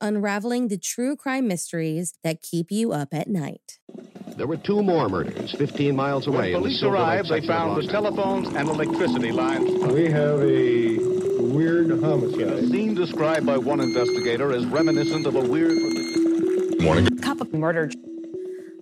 unraveling the true crime mysteries that keep you up at night. There were two more murders 15 miles away. When police arrived, they found the telephones and electricity lines. We have a weird homicide. A scene described by one investigator as reminiscent of a weird. Morning. Cup of murder.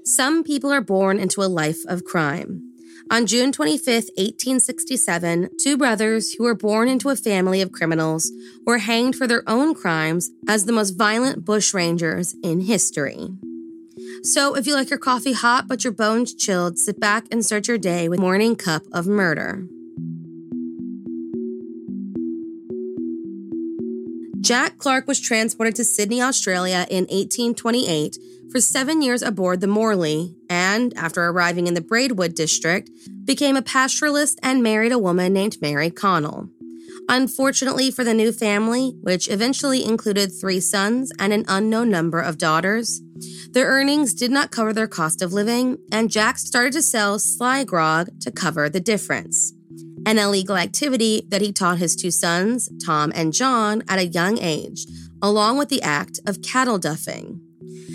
Some people are born into a life of crime. On June 25, 1867, two brothers who were born into a family of criminals were hanged for their own crimes as the most violent bushrangers in history. So, if you like your coffee hot but your bones chilled, sit back and start your day with Morning Cup of Murder. Jack Clarke was transported to Sydney, Australia in 1828 for seven years aboard the Morley, and after arriving in the Braidwood district, became a pastoralist and married a woman named Mary Connell. Unfortunately for the new family, which eventually included three sons and an unknown number of daughters, their earnings did not cover their cost of living, and Jack started to sell sly grog to cover the difference. An illegal activity that he taught his two sons, Tom and John, at a young age, along with the act of cattle duffing.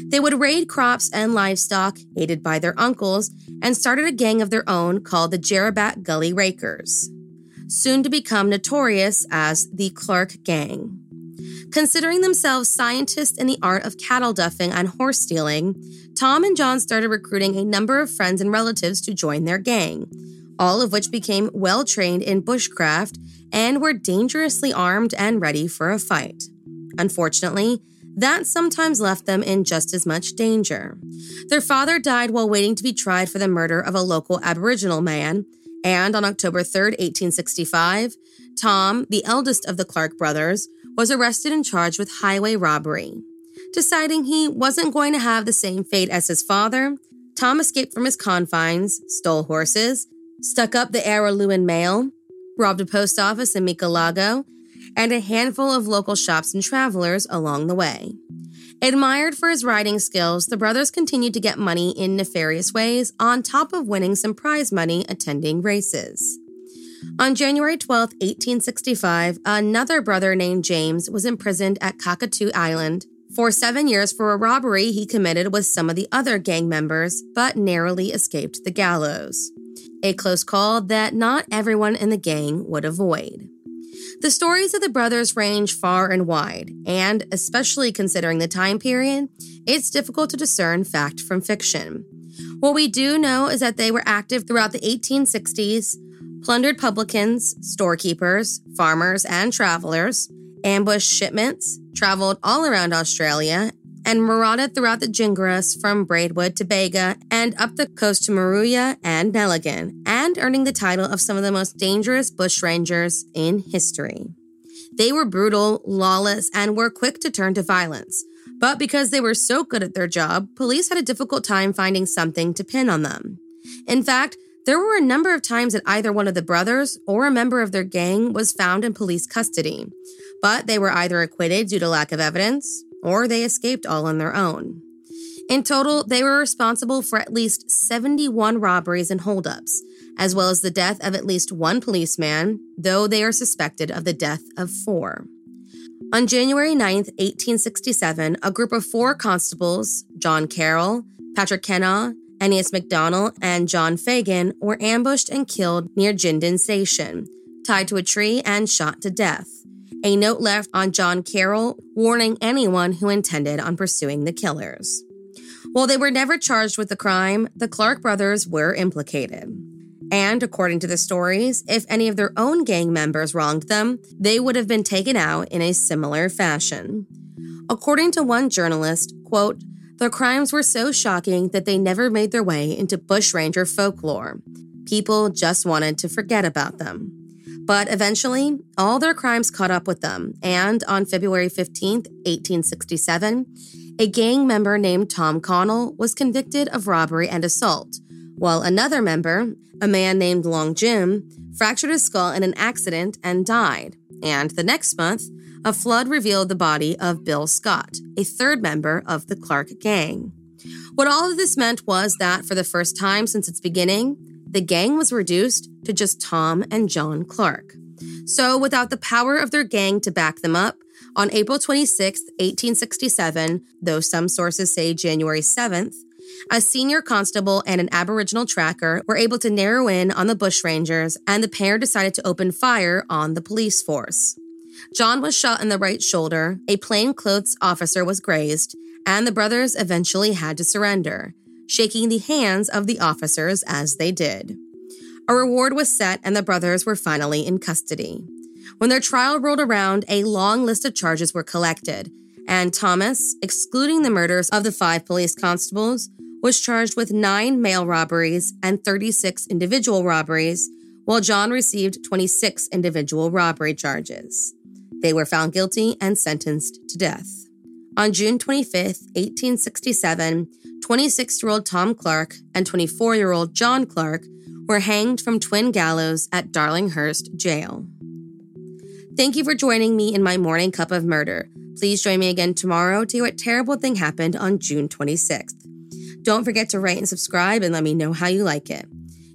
They would raid crops and livestock, aided by their uncles, and started a gang of their own called the Jerabat Gully Rakers, soon to become notorious as the Clarke Gang. Considering themselves scientists in the art of cattle duffing and horse stealing, Tom and John started recruiting a number of friends and relatives to join their gang, all of which became well trained in bushcraft and were dangerously armed and ready for a fight. Unfortunately, that sometimes left them in just as much danger. Their father died while waiting to be tried for the murder of a local Aboriginal man, and on October 3, 1865, Tom, the eldest of the Clarke brothers, was arrested and charged with highway robbery. Deciding he wasn't going to have the same fate as his father, Tom escaped from his confines, stole horses, stuck up the Araluen Mail, robbed a post office in Michelago, and a handful of local shops and travelers along the way. Admired for his riding skills, the brothers continued to get money in nefarious ways, on top of winning some prize money attending races. On January 12, 1865, another brother named James was imprisoned at Cockatoo Island for seven years for a robbery he committed with some of the other gang members, but narrowly escaped the gallows. A close call that not everyone in the gang would avoid. The stories of the brothers range far and wide, and especially considering the time period, it's difficult to discern fact from fiction. What we do know is that they were active throughout the 1860s, plundered publicans, storekeepers, farmers, and travelers, ambushed shipments, traveled all around Australia, and marauded throughout the Gingras from Braidwood to Bega and up the coast to Moruya and Nelligen, and earning the title of some of the most dangerous bushrangers in history. They were brutal, lawless, and were quick to turn to violence. But because they were so good at their job, police had a difficult time finding something to pin on them. In fact, there were a number of times that either one of the brothers or a member of their gang was found in police custody, but they were either acquitted due to lack of evidence or they escaped all on their own. In total, they were responsible for at least 71 robberies and holdups, as well as the death of at least one policeman, though they are suspected of the death of four. On January 9, 1867, a group of four constables, John Carroll, Patrick Kennaugh, Eneas McDonnell, and John Phegan, were ambushed and killed near Jinden Station, tied to a tree and shot to death a note left on John Carroll warning anyone who intended on pursuing the killers. While they were never charged with the crime, the Clarke brothers were implicated. And according to the stories, if any of their own gang members wronged them, they would have been taken out in a similar fashion. According to one journalist, quote, the crimes were so shocking that they never made their way into bushranger folklore. People just wanted to forget about them. But eventually, all their crimes caught up with them, and on February 15, 1867, a gang member named Tom Connell was convicted of robbery and assault, while another member, a man named Long Jim, fractured his skull in an accident and died. And the next month, a flood revealed the body of Bill Scott, a third member of the Clarke gang. What all of this meant was that for the first time since its beginning, the gang was reduced to just Tom and John Clarke. So, without the power of their gang to back them up, on April 26, 1867, though some sources say January 7th, a senior constable and an Aboriginal tracker were able to narrow in on the bushrangers, and the pair decided to open fire on the police force. John was shot in the right shoulder, a plainclothes officer was grazed, and the brothers eventually had to surrender shaking the hands of the officers as they did. A reward was set, and the brothers were finally in custody. When their trial rolled around, a long list of charges were collected, and Thomas, excluding the murders of the five police constables, was charged with nine mail robberies and 36 individual robberies, while John received 26 individual robbery charges. They were found guilty and sentenced to death. On June 25, 1867, 26 year old Tom Clarke and 24 year old John Clarke were hanged from twin gallows at Darlinghurst Jail. Thank you for joining me in my morning cup of murder. Please join me again tomorrow to hear what terrible thing happened on June 26th. Don't forget to rate and subscribe and let me know how you like it.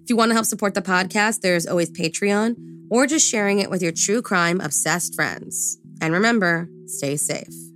If you want to help support the podcast, there's always Patreon or just sharing it with your true crime obsessed friends. And remember, stay safe.